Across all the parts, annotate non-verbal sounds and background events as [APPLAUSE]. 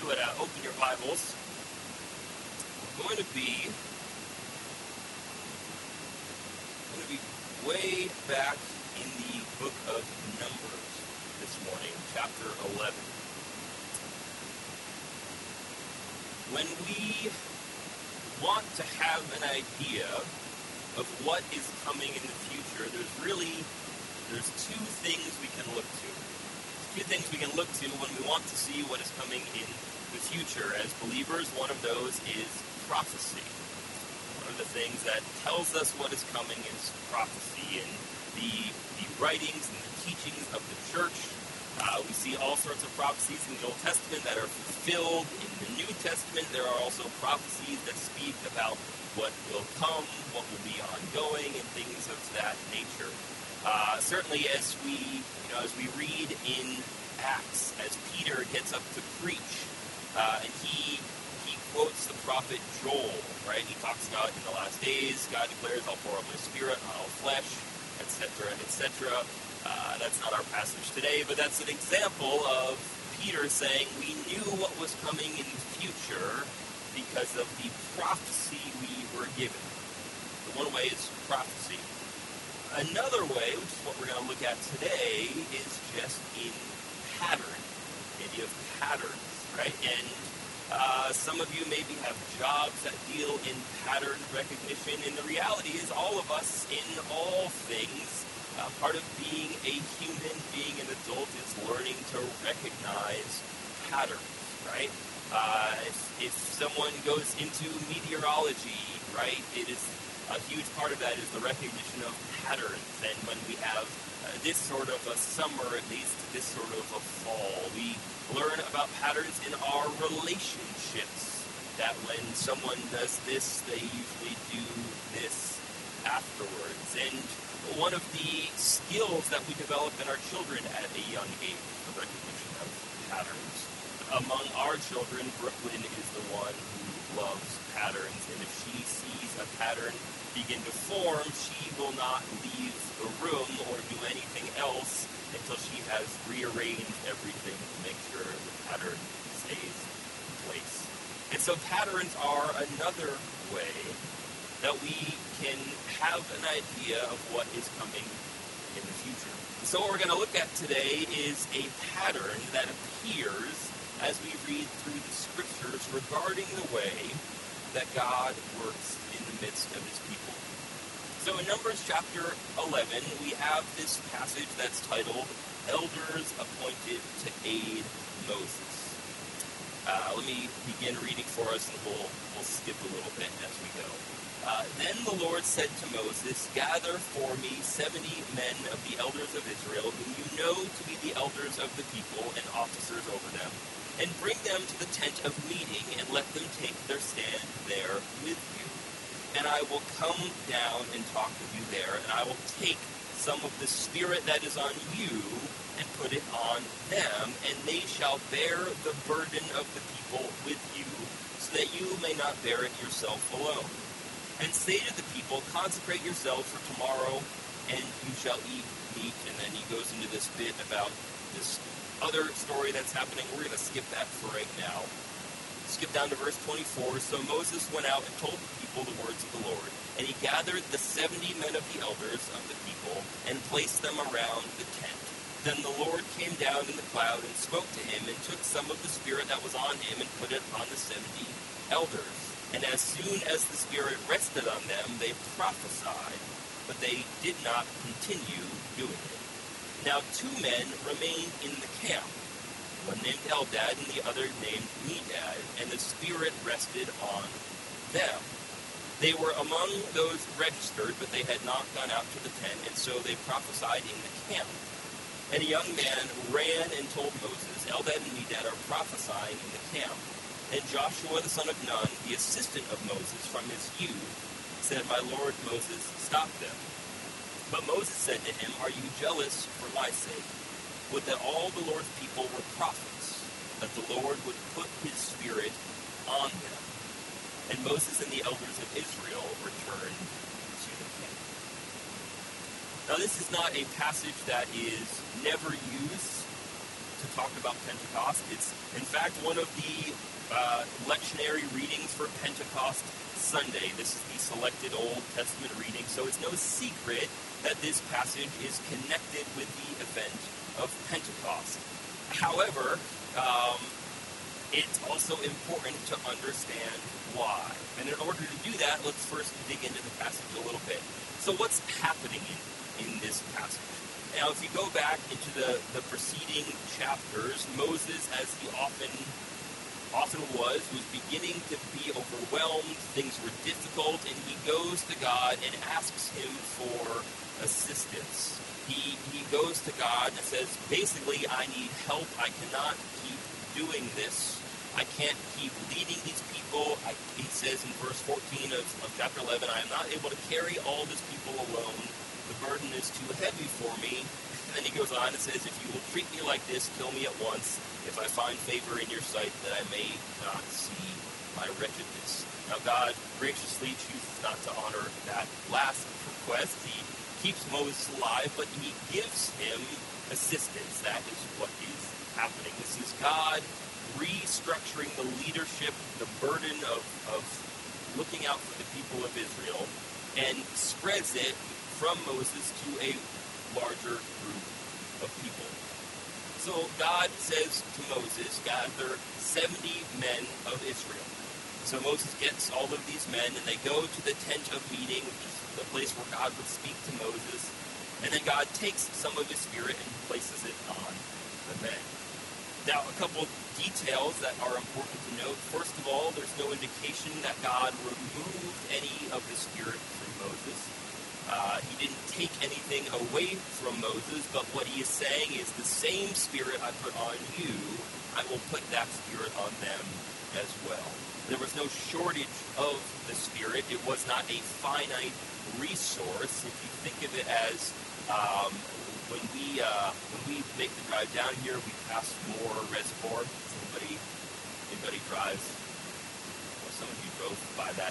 you would uh, open your Bibles, we're going to be going to be way back in the book of Numbers this morning, chapter 11. When we want to have an idea of what is coming in the future, there's really there's two things we can look to few things we can look to when we want to see what is coming in the future. As believers, one of those is prophecy. One of the things that tells us what is coming is prophecy and the, the writings and the teachings of the church. Uh, we see all sorts of prophecies in the Old Testament that are fulfilled. In the New Testament, there are also prophecies that speak about what will come, what will be ongoing, and things of that nature. Uh, certainly, as we you know, as we read in Acts, as Peter gets up to preach, uh, and he he quotes the prophet Joel, right? He talks about in the last days, God declares, "I'll pour out my spirit on all flesh," etc., etc. Uh, that's not our passage today, but that's an example of Peter saying we knew what was coming in the future because of the prophecy we were given. The one way is prophecy. Another way, which is what we're going to look at today, is just in pattern. Idea of patterns, right? And uh, some of you maybe have jobs that deal in pattern recognition, and the reality is all of us in all things, uh, part of being a human, being an adult, is learning to recognize patterns, right? Uh, if, if someone goes into meteorology, right, it is a huge part of that is the recognition of patterns. And when we have uh, this sort of a summer, at least this sort of a fall, we learn about patterns in our relationships. That when someone does this, they usually do this afterwards. And one of the skills that we develop in our children at a young age, the recognition of patterns. Among our children, Brooklyn is the one who loves patterns, and if she sees a pattern begin to form, she will not leave the room or do anything else until she has rearranged everything to make sure the pattern stays in place. And so patterns are another way that we can have an idea of what is coming in the future. So what we're going to look at today is a pattern that appears as we read through the scriptures regarding the way that God works midst of his people. So in Numbers chapter 11, we have this passage that's titled Elders Appointed to Aid Moses. Uh, let me begin reading for us, and we'll, we'll skip a little bit as we go. Uh, then the Lord said to Moses, Gather for me seventy men of the elders of Israel, whom you know to be the elders of the people and officers over them, and bring them to the tent of meeting, and let them take their stand there with you. And I will come down and talk with you there, and I will take some of the spirit that is on you and put it on them, and they shall bear the burden of the people with you, so that you may not bear it yourself alone. And say to the people, Consecrate yourselves for tomorrow, and you shall eat meat. And then he goes into this bit about this other story that's happening. We're going to skip that for right now. Skip down to verse 24. So Moses went out and told the people the words of the Lord. And he gathered the seventy men of the elders of the people and placed them around the tent. Then the Lord came down in the cloud and spoke to him and took some of the spirit that was on him and put it on the seventy elders. And as soon as the Spirit rested on them, they prophesied, but they did not continue doing it. Now two men remained in the camp, one named Eldad and the other named Medad, and the Spirit rested on them. They were among those registered, but they had not gone out to the tent, and so they prophesied in the camp. And a young man ran and told Moses, Eldad and Medad are prophesying in the camp. And Joshua the son of Nun, the assistant of Moses from his youth, said, My lord Moses, stop them. But Moses said to him, Are you jealous for my sake? Would that all the Lord's people were prophets, that the Lord would put his spirit on them. And Moses and the elders of Israel returned to the camp. Now, this is not a passage that is never used to talk about Pentecost. It's, in fact, one of the uh, lectionary readings for Pentecost Sunday. This is the selected Old Testament reading, so it's no secret that this passage is connected with the event of Pentecost. However, um, it's also important to understand why. And in order to do that, let's first dig into the passage a little bit. So, what's happening in, in this passage? Now, if you go back into the, the preceding chapters, Moses, as he often often was, was beginning to be overwhelmed. Things were difficult, and he goes to God and asks him for assistance. He, he goes to God and says, basically, I need help. I cannot keep doing this. I can't keep leading these people. I, he says in verse 14 of, of chapter 11, I am not able to carry all these people alone. The burden is too heavy for me. And then he goes on and says, If you will treat me like this, kill me at once, if I find favor in your sight, that I may not see my wretchedness. Now, God graciously chooses not to honor that last request. He keeps Moses alive, but he gives him assistance. That is what is happening. This is God restructuring the leadership, the burden of, of looking out for the people of Israel, and spreads it from Moses to a larger group of people. So God says to Moses, gather 70 men of Israel. So Moses gets all of these men, and they go to the tent of meeting, which is the place where God would speak to Moses. And then God takes some of his spirit and places it on the men. Now, a couple details that are important to note. First of all, there's no indication that God removed any of the Spirit from Moses. Uh, he didn't take anything away from Moses, but what he is saying is the same Spirit I put on you, I will put that Spirit on them as well. There was no shortage of the Spirit. It was not a finite resource. If you think of it as um, when we uh, when we make the drive down here, we pass Moore reservoir. Somebody, anybody drives? Well, some of you drove by that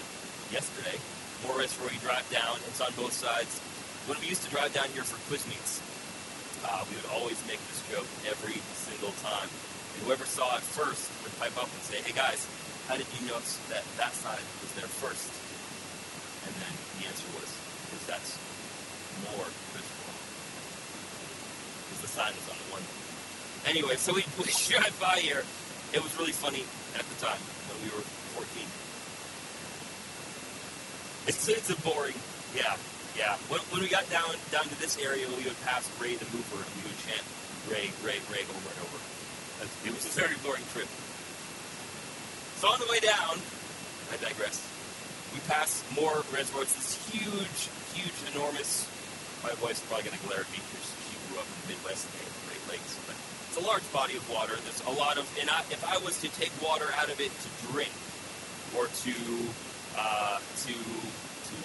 yesterday. Moore reservoir you drive down. It's on both sides. When we used to drive down here for quiz meets, uh, we would always make this joke every single time. And whoever saw it first would pipe up and say, "Hey guys, how did you notice that that side was there first? And then the answer was, because that's more the sign on the one. Anyway, so we, [LAUGHS] we drive by here. It was really funny at the time when we were 14. It's, it's a boring, yeah, yeah. When, when we got down down to this area, we would pass Ray the Mover and we would chant Ray, Ray, Ray over and over. It was a very boring trip. So on the way down, I digress. We pass Moore reservoirs. This huge, huge, enormous. My wife's probably going to glare at me because she grew up in the Midwest and the Great Lakes. But it's a large body of water. There's a lot of, and I, if I was to take water out of it to drink or to uh, to to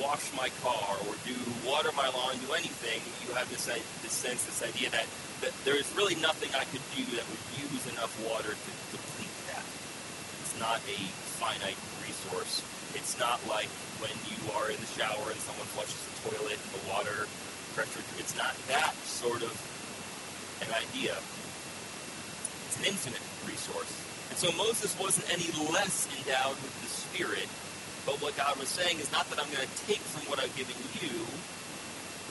wash my car or do water my lawn, do anything, you have this this sense, this idea that, that there's really nothing I could do that would use enough water to deplete that. It's not a finite resource. It's not like when you are in the shower and someone flushes the toilet and the water pressure. It's not that sort of an idea. It's an infinite resource. And so Moses wasn't any less endowed with the Spirit, but what God was saying is not that I'm going to take from what I've given you,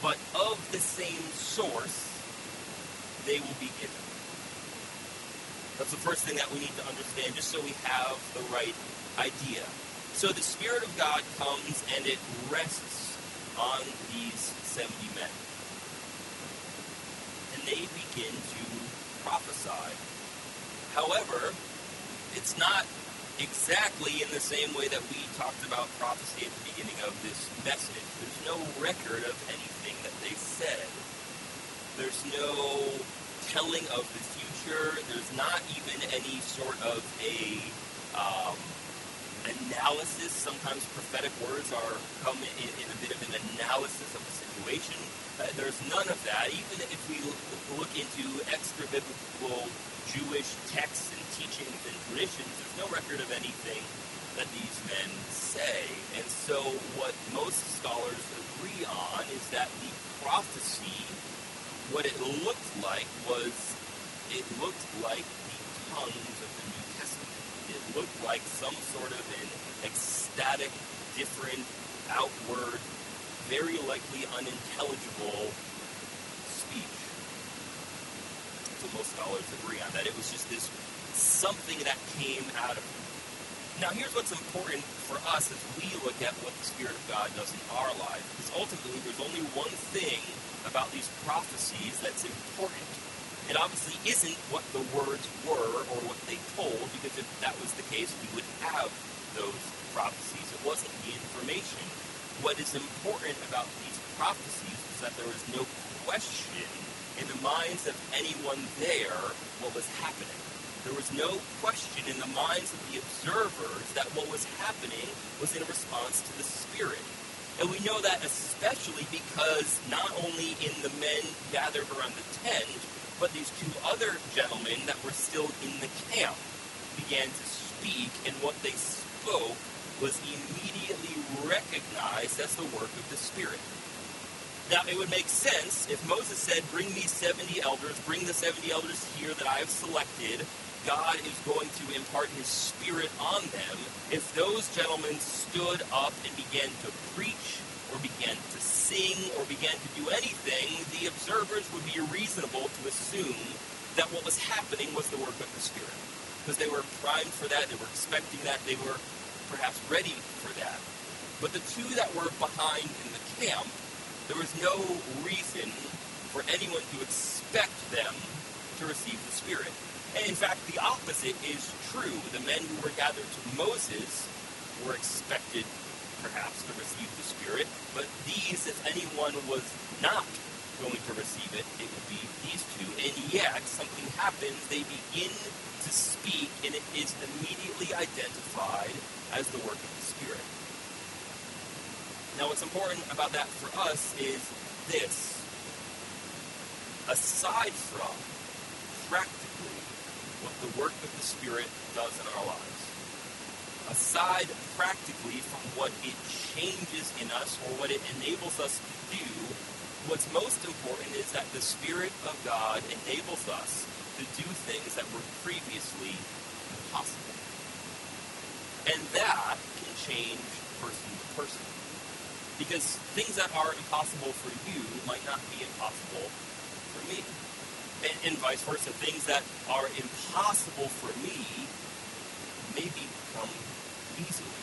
but of the same source, they will be given. That's the first thing that we need to understand, just so we have the right idea. So the Spirit of God comes and it rests on these 70 men. And they begin to prophesy. However, it's not exactly in the same way that we talked about prophecy at the beginning of this message. There's no record of anything that they said. There's no telling of the future. There's not even any sort of a um, analysis. Sometimes prophetic words are come in, in a bit of an analysis of a situation. Uh, there's none of that. Even if we look into extra biblical Jewish texts and teachings and traditions, there's no record of anything that these men say. And so, what most scholars agree on is that the prophecy, what it looked like, was it looked like the tongues of the New Testament. It looked like some sort of an ecstatic, different, outward, very likely unintelligible speech. So most scholars agree on that. It was just this something that came out of him. Now, here's what's important for us as we look at what the Spirit of God does in our lives. Because ultimately, there's only one thing about these prophecies that's important. It obviously isn't what the words were or what they told, because if that was the case, we would have those prophecies. It wasn't the information. What is important about these prophecies is that there was no question in the minds of anyone there what was happening. There was no question in the minds of the observers that what was happening was in response to the Spirit. And we know that especially because not only in the men gathered around the tent, but these two other gentlemen that were still in the camp began to speak, and what they spoke was immediately recognized as the work of the Spirit. Now, it would make sense if Moses said, Bring me 70 elders, bring the 70 elders here that I have selected. God is going to impart his spirit on them. If those gentlemen stood up and began to preach, or began to sing, or began to do anything, the observers would be reasonable to assume that what was happening was the work of the Spirit. Because they were primed for that, they were expecting that, they were perhaps ready for that. But the two that were behind in the camp there was no reason for anyone to expect them to receive the Spirit. And in fact, the opposite is true. The men who were gathered to Moses were expected, perhaps, to receive the Spirit, but these, if anyone was not going to receive it, it would be these two. And yet, something happens. They begin to speak, and it is immediately identified as the work of the Spirit. Now, what's important about that for us is this. Aside from practically what the work of the Spirit does in our lives, aside practically from what it changes in us or what it enables us to do, what's most important is that the Spirit of God enables us to do things that were previously impossible. And that can change person to person. Because things that are impossible for you might not be impossible for me. And, and vice versa. Things that are impossible for me may become easily.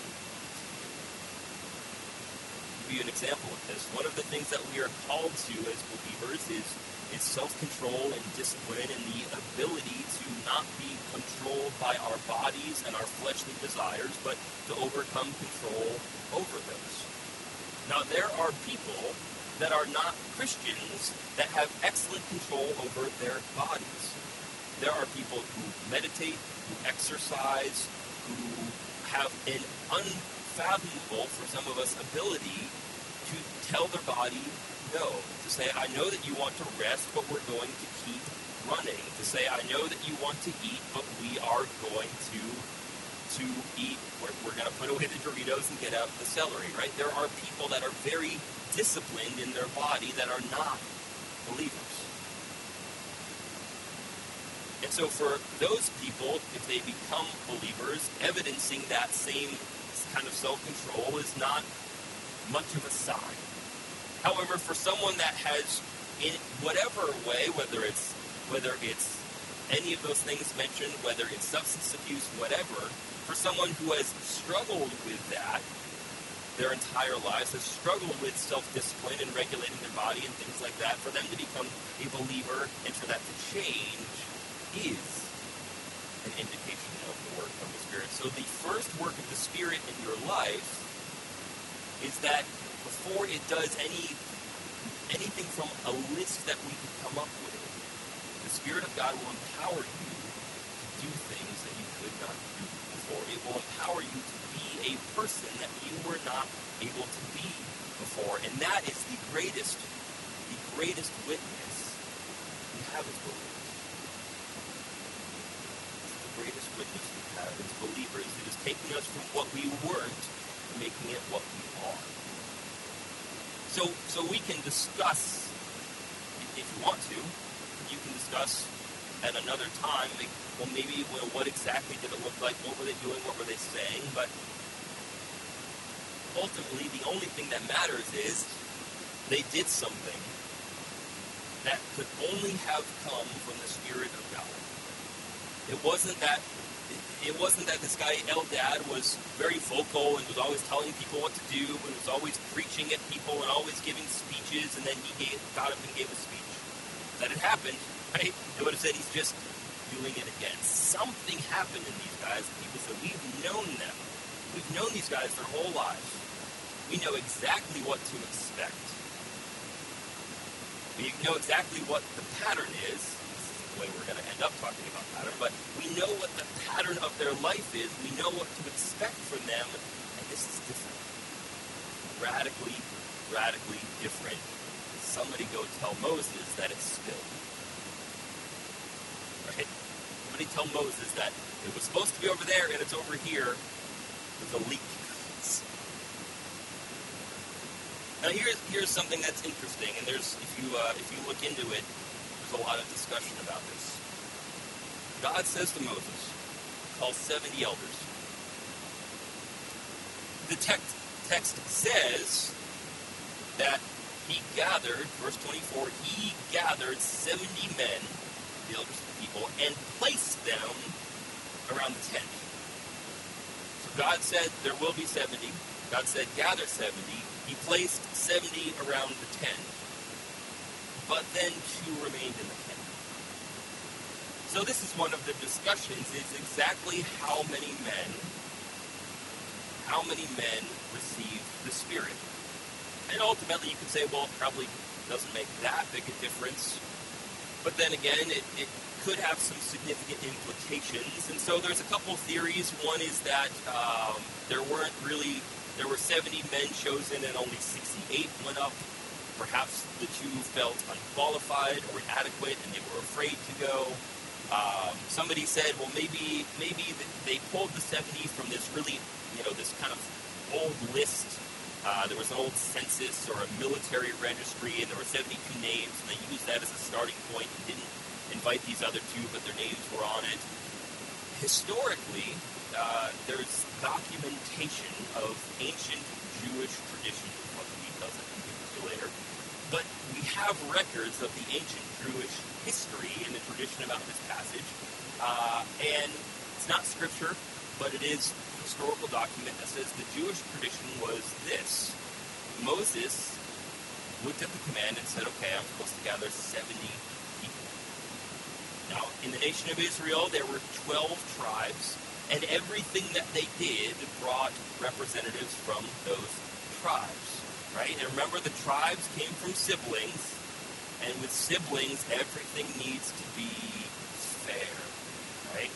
To give you an example of this, one of the things that we are called to as believers is, is self-control and discipline and the ability to not be controlled by our bodies and our fleshly desires, but to overcome control over those. Now, there are people that are not Christians that have excellent control over their bodies. There are people who meditate, who exercise, who have an unfathomable, for some of us, ability to tell their body no. To say, I know that you want to rest, but we're going to keep running. To say, I know that you want to eat, but we are going to to eat, we're, we're going to put away the Doritos and get out the celery, right? There are people that are very disciplined in their body that are not believers. And so for those people, if they become believers, evidencing that same kind of self-control is not much of a sign. However, for someone that has, in whatever way, whether it's whether it's any of those things mentioned, whether it's substance abuse, whatever, for someone who has struggled with that their entire lives, has struggled with self-discipline and regulating their body and things like that, for them to become a believer and for that to change is an indication of the work of the Spirit. So the first work of the Spirit in your life is that before it does any anything from a list that we could come up with, the Spirit of God will empower you to do things that you could not do before. It will empower you to be a person that you were not able to be before. And that is the greatest, the greatest witness we have as believers. It's the greatest witness we have as believers. It is taking us from what we weren't making it what we are. So, so we can discuss, if you want to, you can discuss at another time. Like, well, maybe well, what exactly did it look like? What were they doing? What were they saying? But ultimately, the only thing that matters is they did something that could only have come from the Spirit of God. It wasn't that it wasn't that this guy Eldad was very vocal and was always telling people what to do and was always preaching at people and always giving speeches and then he gave, got up and gave a speech. That had happened, right? They would have said he's just doing it again. Something happened in these guys. People said, we've known them. We've known these guys their whole lives. We know exactly what to expect. We know exactly what the pattern is. Way we're going to end up talking about pattern, but we know what the pattern of their life is. We know what to expect from them, and this is different. Radically, radically different. Somebody go tell Moses that it's spilled. Right? Somebody tell Moses that it was supposed to be over there and it's over here. There's a leak. Now here's here's something that's interesting, and there's if you uh, if you look into it, a lot of discussion about this. God says to Moses, "Call seventy elders." The text text says that he gathered, verse 24, he gathered 70 men, the elders of the people, and placed them around the tent. So God said, there will be 70. God said, gather 70. He placed 70 around the tent, but then two remained in the tent. So this is one of the discussions, is exactly how many men, how many men received the Spirit. And ultimately you could say, well, it probably doesn't make that big a difference. But then again, it, it could have some significant implications. And so there's a couple theories. One is that um, there weren't really there were 70 men chosen and only 68 went up. Perhaps the two felt unqualified or inadequate and they were afraid to go. Um, somebody said, well, maybe maybe they pulled the 70 from this really, you know, this kind of old list. Uh, there was an old census or a military registry, and there were 72 names, and they used that as a starting point and didn't invite these other two, but their names were on it. Historically, uh, there's documentation of ancient Jewish tradition, what he doesn't into later. But we have records of the ancient Jewish history and the tradition about this passage. Uh, and it's not scripture, but it is a historical document that says the Jewish tradition was this. Moses looked at the command and said, okay, I'm supposed to gather 70 people. Now, in the nation of Israel, there were 12 tribes, and everything that they did brought representatives from those tribes, right? And remember, the tribes came from siblings, and with siblings, everything needs to be fair, right?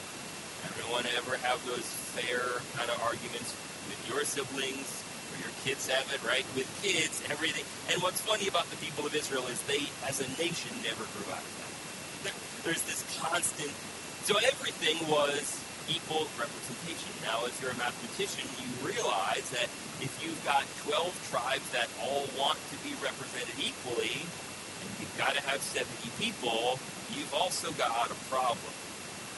Everyone ever have those fair kind of arguments with your siblings, or your kids have it, right? With kids, everything. And what's funny about the people of Israel is they, as a nation, never grew out of that. There's this constant. So everything was equal representation. Now, if you're a mathematician, you realize that if you've got 12 tribes that all want to be represented equally, and you've got to have 70 people, you've also got a problem.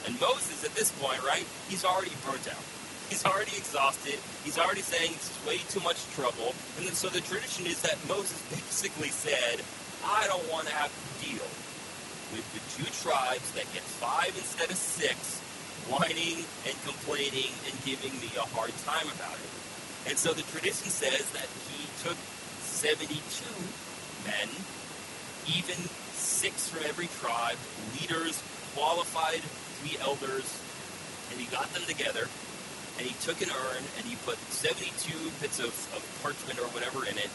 And Moses, at this point, right, he's already burnt out. He's already exhausted. He's already saying is way too much trouble. And then, so the tradition is that Moses basically said, I don't want to have to deal with the two tribes that get five instead of six whining and complaining and giving me a hard time about it. And so the tradition says that he took 72 men, even six from every tribe, leaders, qualified three elders, and he got them together, and he took an urn, and he put 72 bits of, of parchment or whatever in it,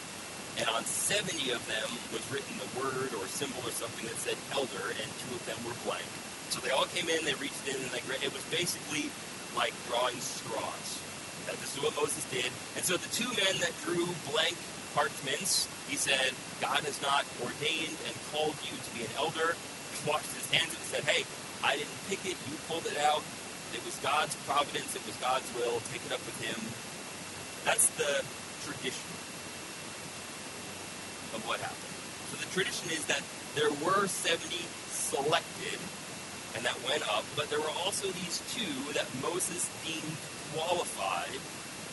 and on 70 of them was written the word or symbol or something that said elder, and two of them were blank. So they all came in, they reached in, and they it was basically like drawing straws. That this is what Moses did. And so the two men that drew blank parchments, he said, God has not ordained and called you to be an elder. He washed his hands and said, Hey, I didn't pick it, you pulled it out. It was God's providence, it was God's will. Take it up with him. That's the tradition of what happened. So the tradition is that there were 70 selected and that went up, but there were also these two that Moses deemed qualified,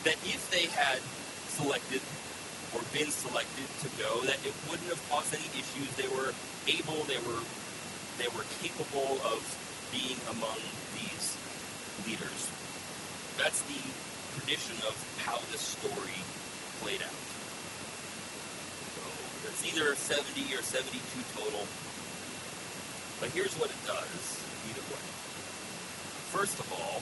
that if they had selected or been selected to go, that it wouldn't have caused any issues. They were able, they were they were capable of being among these leaders. That's the tradition of how this story played out. So it's either 70 or 72 total. But here's what it does, either way. First of all,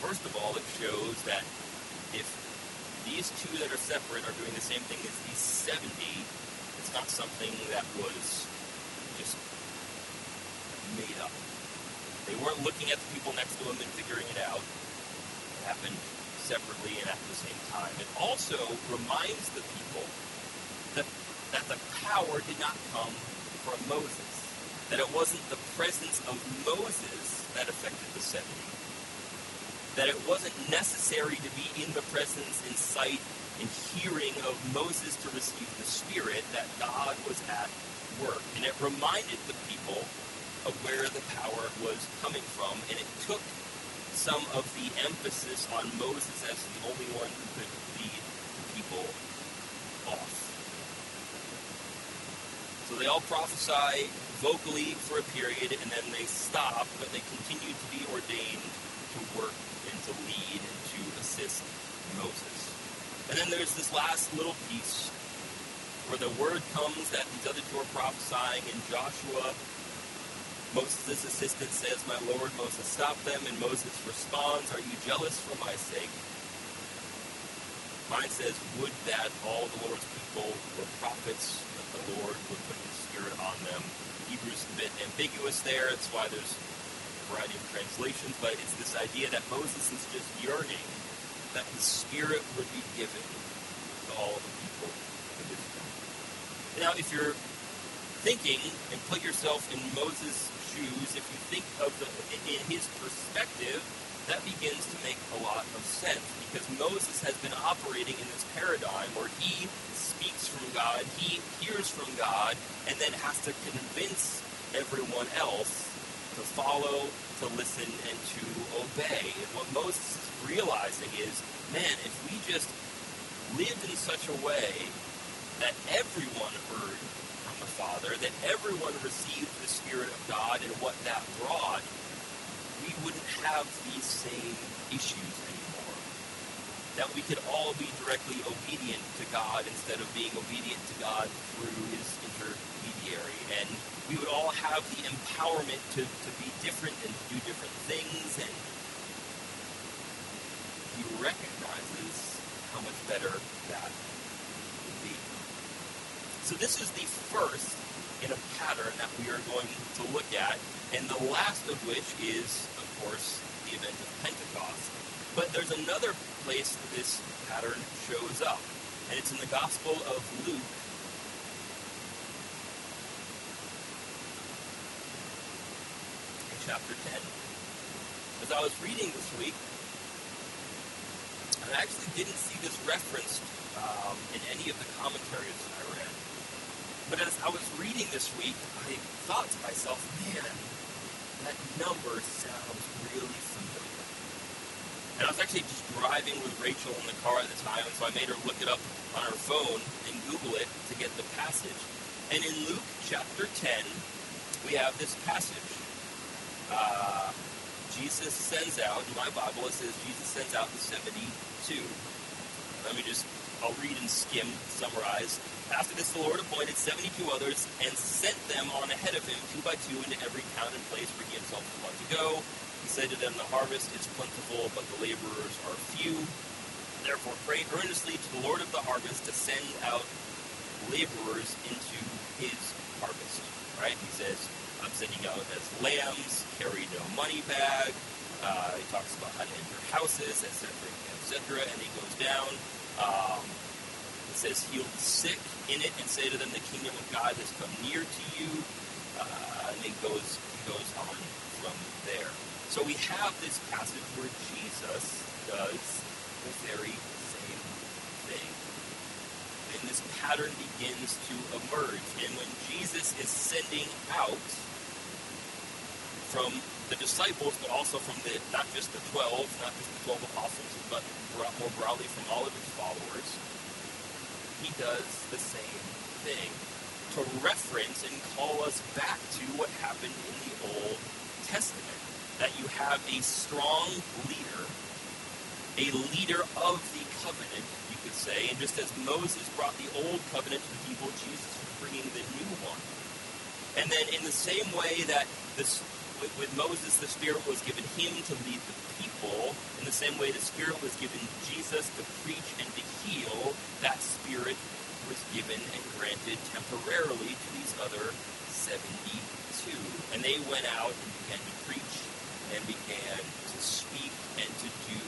first of all, it shows that if these two that are separate are doing the same thing as these 70, it's not something that was just made up. They weren't looking at the people next to them and figuring it out. It happened separately and at the same time. It also reminds the people that, that the power did not come from Moses. That it wasn't the presence of Moses that affected the 70. That it wasn't necessary to be in the presence, in sight, and hearing of Moses to receive the Spirit, that God was at work. And it reminded the people of where the power was coming from. And it took some of the emphasis on Moses as the only one who could lead the people off. So they all prophesy vocally for a period, and then they stop, but they continue to be ordained to work and to lead and to assist Moses. And then there's this last little piece where the word comes that these other two are prophesying, and Joshua, Moses' assistant, says, My Lord, Moses, stop them. And Moses responds, Are you jealous for my sake? Mine says, Would that all the Lord's people were prophets, the Lord would put his spirit on them. Hebrew's a bit ambiguous there. It's why there's a variety of translations, but it's this idea that Moses is just yearning that the Spirit would be given to all the people of Israel. Now, if you're thinking and put yourself in Moses' shoes, if you think of the in his perspective, that begins to make a lot of sense because Moses has been operating in this paradigm where he speaks from God, he hears from God, and then has to convince everyone else to follow, to listen, and to obey. And what Moses is realizing is, man, if we just lived in such a way that everyone heard from the Father, that everyone received the Spirit of God and what that brought, we wouldn't have these same issues anymore. That we could all be directly obedient to God instead of being obedient to God through his intermediary. And we would all have the empowerment to, to be different and to do different things. And he recognizes how much better that would be. So this is the first in a pattern that we are going to look at, and the last of which is, of course, the event of Pentecost. But there's another place this pattern shows up, and it's in the Gospel of Luke, chapter 10. As I was reading this week, I actually didn't see this referenced um, in any of the commentaries that I read. But as I was reading this week, I thought to myself, man, that number sounds really familiar. And I was actually just driving with Rachel in the car at the time, so I made her look it up on her phone and Google it to get the passage. And in Luke chapter 10, we have this passage uh, Jesus sends out, in my Bible it says Jesus sends out the 72. Let me just, I'll read and skim, summarize. After this, the Lord appointed 72 others and sent them on ahead of him, two by two, into every town and place where he himself was about to go. Said to them, The harvest is plentiful, but the laborers are few. Therefore, pray earnestly to the Lord of the harvest to send out laborers into his harvest. Right? He says, I'm sending out as lambs, carry no money bag. Uh, he talks about how to enter houses, etc., etc., and he goes down. Um, it says, heal the sick in it and say to them, the kingdom of God has come near to you. Uh, and it goes, goes on from there. So we have this passage where Jesus does the very same thing. And this pattern begins to emerge. And when Jesus is sending out from the disciples, but also from the not just the twelve, not just the twelve apostles, but more broadly from all of his followers, he does the same thing to reference and call us back to what happened in the Old Testament. That you have a strong leader, a leader of the covenant, you could say, and just as Moses brought the old covenant to the people, Jesus was bringing the new one. And then in the same way that this, with Moses, the Spirit was given him to lead the people, in the same way the Spirit was given Jesus to preach and to heal, that Spirit was given and granted temporarily to these other 72. And they went out and began to preach and began to speak and to do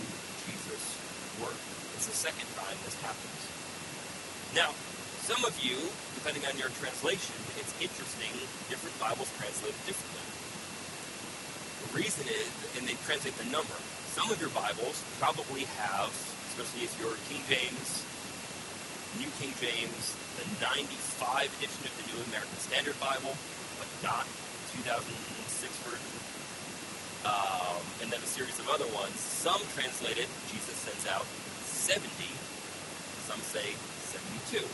Jesus' work. It's the second time this happens. Now, some of you, depending on your translation, it's interesting, different Bibles translate differently. The reason is, and they translate the number. Some of your Bibles probably have, especially if you're King James, New King James, the 95 edition of the New American Standard Bible, but not 2006 version, um, and then a series of other ones. Some translate it, Jesus sends out 70, some say 72.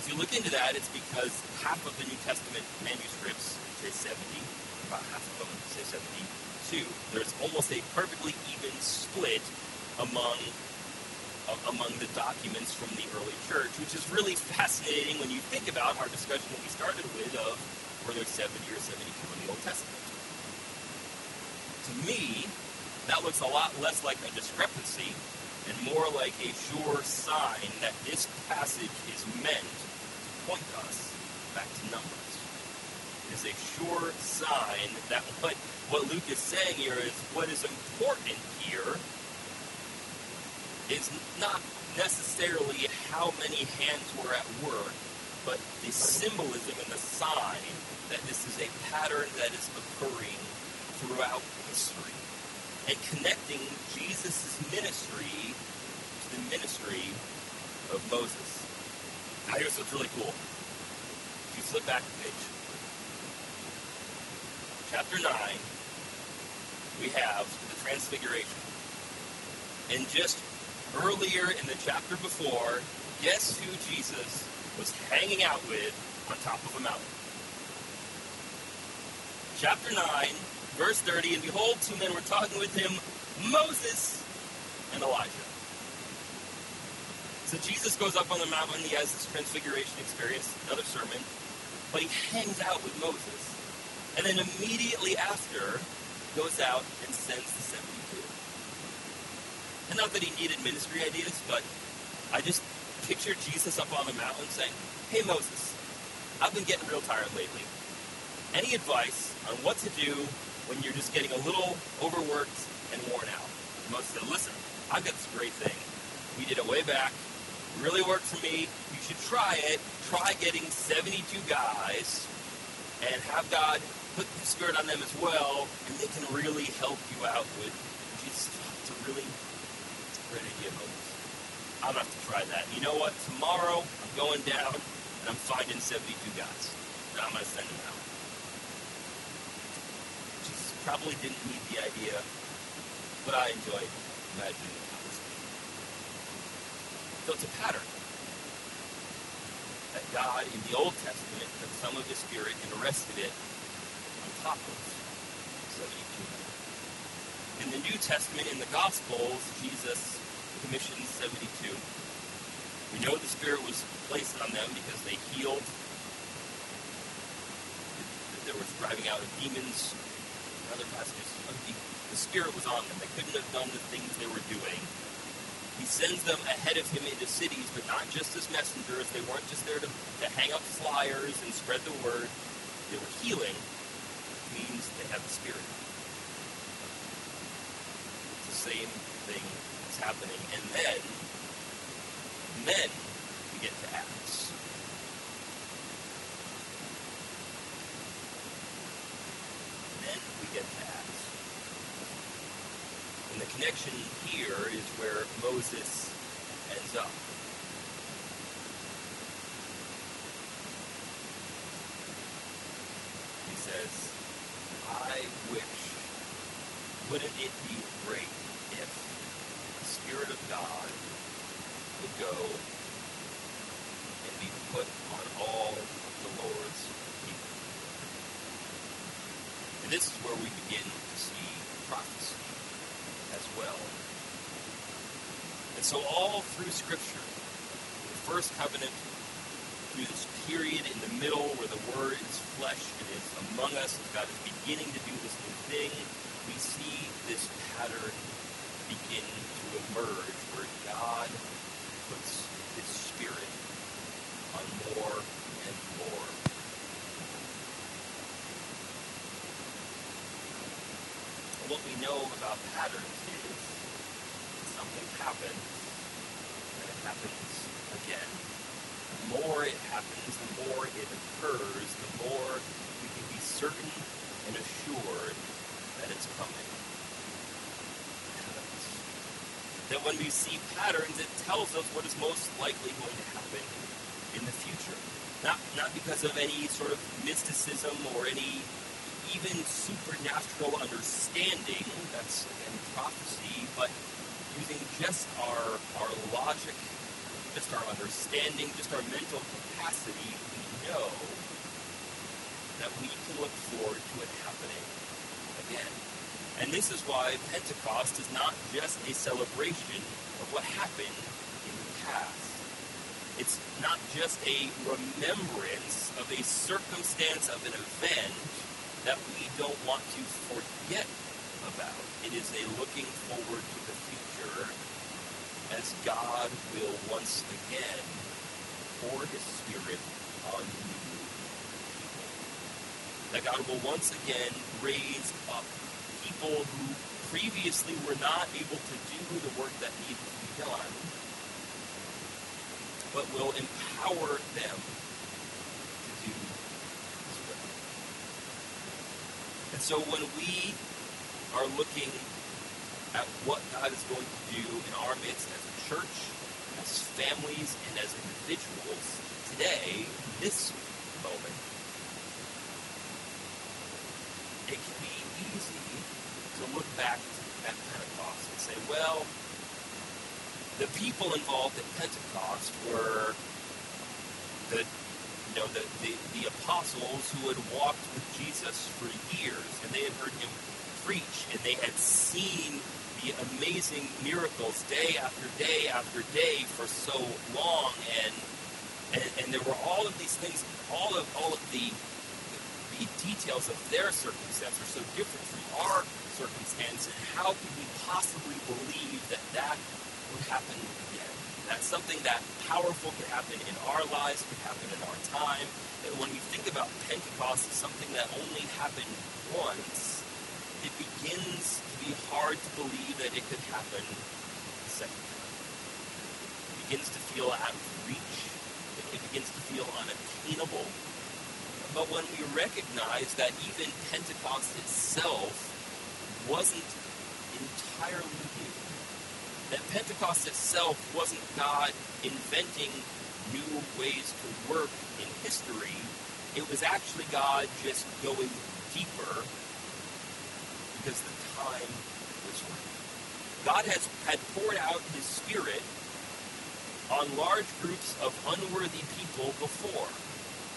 If you look into that, it's because half of the New Testament manuscripts say 70, about half of them say 72. There's almost a perfectly even split among uh, among the documents from the early church, which is really fascinating when you think about our discussion that we started with of were there 70 or 72 in the Old Testament to me, that looks a lot less like a discrepancy and more like a sure sign that this passage is meant to point us back to Numbers. It is a sure sign that what, what Luke is saying here is what is important here is not necessarily how many hands were at work, but the symbolism and the sign that this is a pattern that is occurring throughout history and connecting Jesus' ministry to the ministry of Moses. Now here's what's really cool. If you flip back a page, chapter 9, we have the Transfiguration. And just earlier in the chapter before, guess who Jesus was hanging out with on top of a mountain? Chapter 9, Verse 30, and behold, two men were talking with him, Moses and Elijah. So Jesus goes up on the mountain, he has this transfiguration experience, another sermon, but he hangs out with Moses. And then immediately after, goes out and sends the 72. And not that he needed ministry ideas, but I just picture Jesus up on the mountain saying, Hey Moses, I've been getting real tired lately. Any advice on what to do when you're just getting a little overworked and worn out. Moses said, listen, I've got this great thing. We did it way back. Really worked for me. You should try it. Try getting 72 guys and have God put the Spirit on them as well, and they can really help you out with Jesus. It's a really great idea, Moses. I'm going to have to try that. You know what? Tomorrow, I'm going down, and I'm finding 72 guys. And I'm going to send them out probably didn't need the idea, but I enjoyed imagining the conversation. So it's a pattern that God in the Old Testament took some of the Spirit and rested it on top of 72. In the New Testament, in the Gospels, Jesus commissions 72. We know the Spirit was placed on them because they healed. There was driving out of demons other passages, the Spirit was on them. They couldn't have done the things they were doing. He sends them ahead of him into cities, but not just as messengers. They weren't just there to, to hang up flyers and spread the word. They were healing, which means they have the Spirit. It's the same thing that's happening. And then, then we get to Acts. get Acts. And the connection here is where Moses ends up. He says, wouldn't it be great if the Spirit of God would go and be put on all the Lord's people? And this is where we begin to see prophecy as well. And so all through Scripture, the first covenant, through this period in the middle where the Word is flesh and is among us, as God is beginning to do this new thing, we see this pattern begin to emerge where God puts His Spirit on more and more. What we know about patterns is something happens and it happens again. The more it happens, the more it occurs, the more we can be certain and assured that it's coming. That when we see patterns, it tells us what is most likely going to happen in the future. Not, not because of any sort of mysticism or any even supernatural understanding, that's again prophecy, but using just our, our logic, just our understanding, just our mental capacity, we know that we can look forward to it happening again. And this is why Pentecost is not just a celebration of what happened in the past. It's not just a remembrance of a circumstance of an event that we don't want to forget about. It is a looking forward to the future as God will once again pour his spirit on you. That God will once again raise up people who previously were not able to do the work that needed to be done, but will empower them to do his will. And so when we are looking at what God is going to do in our midst as a church, as families, and as individuals today, this moment, it can be easy to look back at Pentecost and say, well, the people involved at Pentecost were the you know the, the, the apostles who had walked with Jesus for years and they had heard him preach and they had seen the amazing miracles day after day after day for so long and and, and there were all of these things all of all of the the details of their circumstance are so different from our circumstance and how could we possibly believe that that would happen again that's something that powerful could happen in our lives, could happen in our time. That when we think about Pentecost as something that only happened once, it begins to be hard to believe that it could happen a second time. It begins to feel out of reach. It begins to feel unattainable. But when we recognize that even Pentecost itself wasn't entirely that Pentecost itself wasn't God inventing new ways to work in history. It was actually God just going deeper because the time was right. God has had poured out his spirit on large groups of unworthy people before.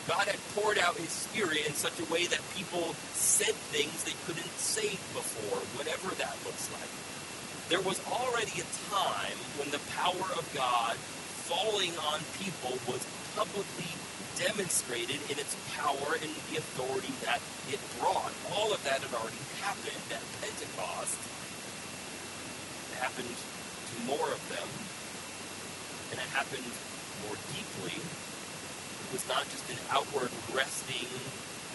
God had poured out his spirit in such a way that people said things they couldn't say before, whatever that looks like there was already a time when the power of God falling on people was publicly demonstrated in its power and the authority that it brought. All of that had already happened at Pentecost. It happened to more of them, and it happened more deeply. It was not just an outward resting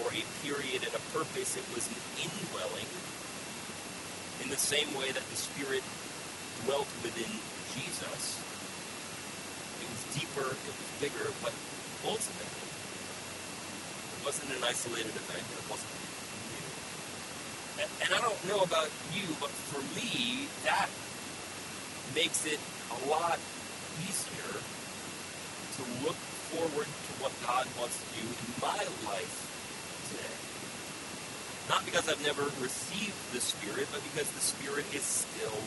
or a period and a purpose, it was an indwelling in the same way that the Spirit dwelt within Jesus. It was deeper, it was bigger, but ultimately, it wasn't an isolated event, it wasn't new. And, and I don't know about you, but for me, that makes it a lot easier to look forward to what God wants to do in my life today. Not because I've never received the Spirit, but because the Spirit is still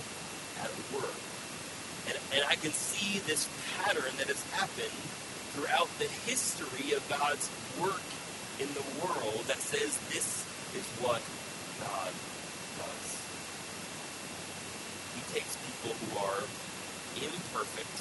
at work. And, and I can see this pattern that has happened throughout the history of God's work in the world that says this is what God does. He takes people who are imperfect.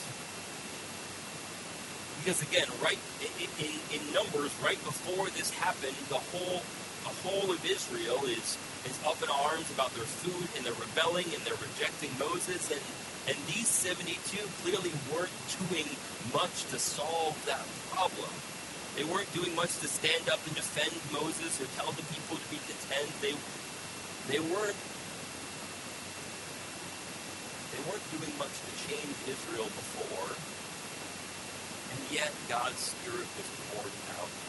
Because again, right in, in, in Numbers, right before this happened, the whole the whole of Israel is is up in arms about their food and they're rebelling and they're rejecting Moses and and these 72 clearly weren't doing much to solve that problem. They weren't doing much to stand up and defend Moses or tell the people to be content. They they weren't they weren't doing much to change Israel before. And yet God's Spirit was poured out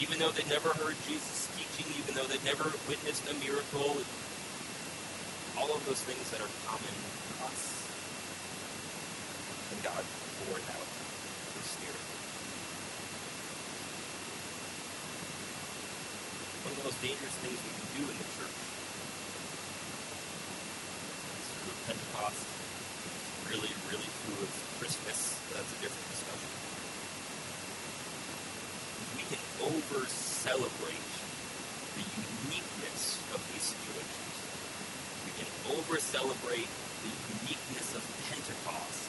even though they never heard Jesus' teaching, even though they never witnessed a miracle, all of those things that are common to us. And God poured out His Spirit. One of the most dangerous things we can do in the church is of Pentecost, really, really true of Christmas. That's a different discussion we can over celebrate the uniqueness of these situations. We can over celebrate the uniqueness of Pentecost.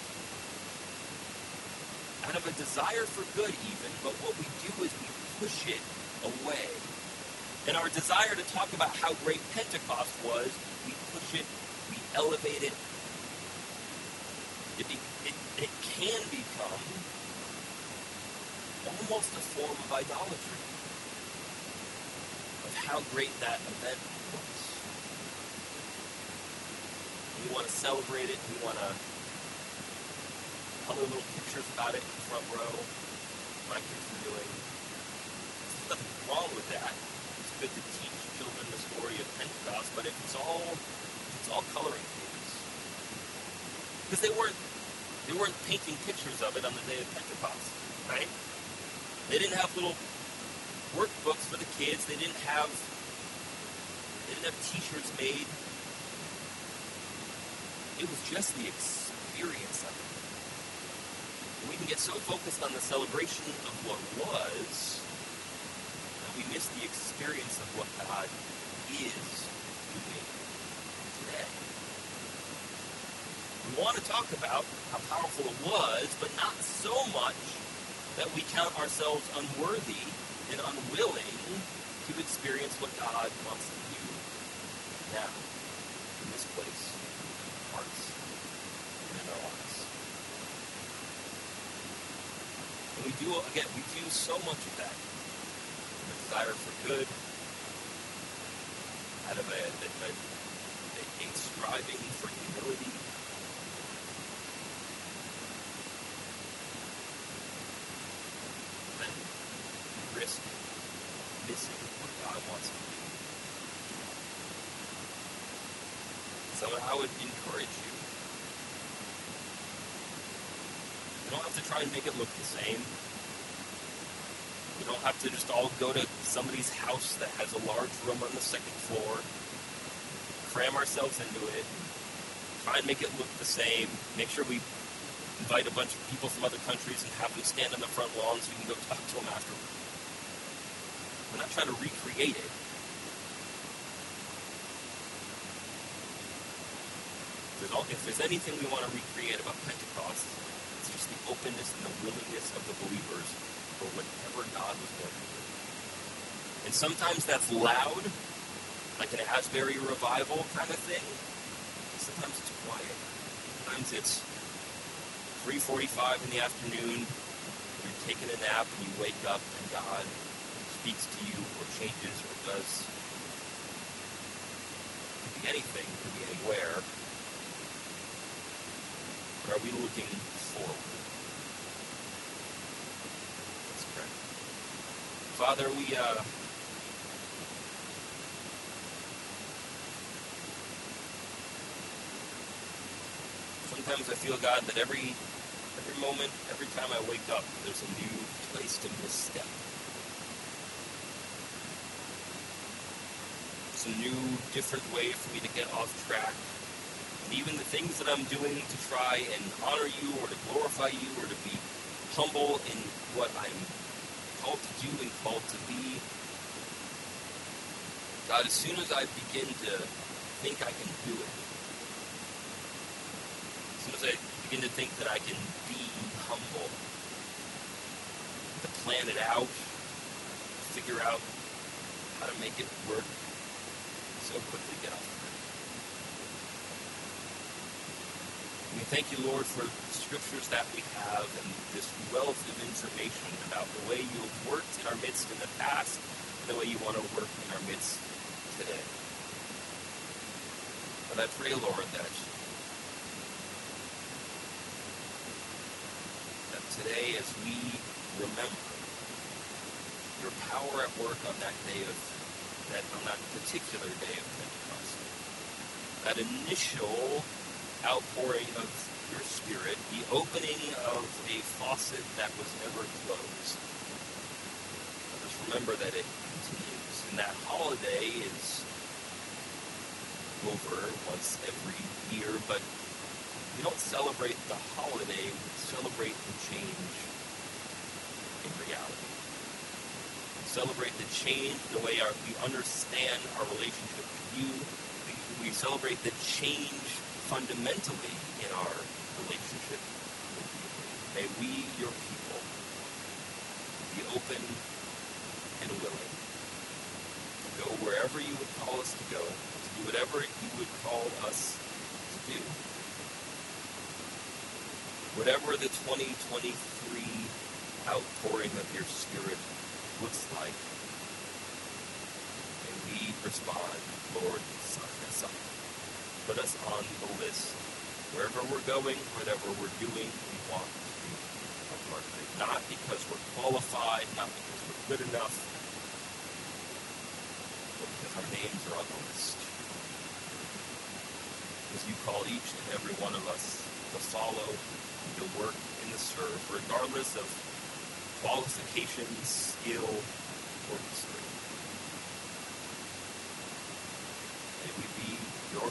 Out of a desire for good, even, but what we do is we push it away. And our desire to talk about how great Pentecost was, we push it, we elevate it. It, it, it can become almost a form of idolatry of how great that event was. We want to celebrate it. We want to color little pictures about it in the front row. My kids are doing. There's nothing wrong with that. It's good to teach children the story of Pentecost, but it's all it's all coloring pages, because they weren't they weren't painting pictures of it on the day of Pentecost, right? They didn't have little workbooks for the kids. They didn't have they didn't have T-shirts made. It was just the experience of it. And we can get so focused on the celebration of what was that we miss the experience of what God is doing today. We want to talk about how powerful it was, but not so much that we count ourselves unworthy and unwilling to experience what God wants to do now, in this place, in our hearts, and in our lives. And we do, again, we do so much of that. From a desire for good, out of a, a, a, a striving for humility, risk missing what God wants to do. So I would encourage you. You don't have to try and make it look the same. You don't have to just all go to house that has a large room on the second floor, cram ourselves into it, try and make it look the same, make sure we invite a bunch of people from other countries and have them stand on the front lawn so we can go talk to them afterwards. We're not trying to recreate it. If there's anything we want to recreate about Pentecost, it's just the openness and the willingness of the believers for whatever God was going to do. And sometimes that's loud, like an Asbury revival kind of thing. Sometimes it's quiet. Sometimes it's 3.45 in the afternoon, you're taking a nap and you wake up and God speaks to you or changes or does. Could be anything, could be anywhere. But are we looking forward? Father, we uh, sometimes I feel God that every every moment, every time I wake up, there's a new place to misstep. It's a new, different way for me to get off track. And even the things that I'm doing to try and honor you or to glorify you or to be humble in what I'm called to do and called to be. God, as soon as I begin to think I can do it, as soon as I begin to think that I can be humble, to plan it out, figure out how to make it work, so quickly get off track. We thank you, Lord, for the scriptures that we have and this wealth of information about the way you have worked in our midst in the past and the way you want to work in our midst today. But I pray, Lord, that, that today as we remember your power at work on that day of that on that particular day of Pentecost, that initial outpouring of your Spirit, the opening of a faucet that was never closed. Us remember that it continues. And that holiday is over once every year, but we don't celebrate the holiday, we celebrate the change in reality. Celebrate the change the way our, we understand our relationship with you. We, we celebrate the change fundamentally in our relationship with you. May we, your people, be open and willing to go wherever you would call us to go, to do whatever you would call us to do. Whatever the 2023 outpouring of your Spirit looks like, may we respond, Lord, sign us up put us on the list. Wherever we're going, whatever we're doing, we want to be a part of it. Not because we're qualified, not because we're good enough, but because our names are on the list. Because you call each and every one of us to follow, to work, in the serve, regardless of qualifications, skill, or history. May we be your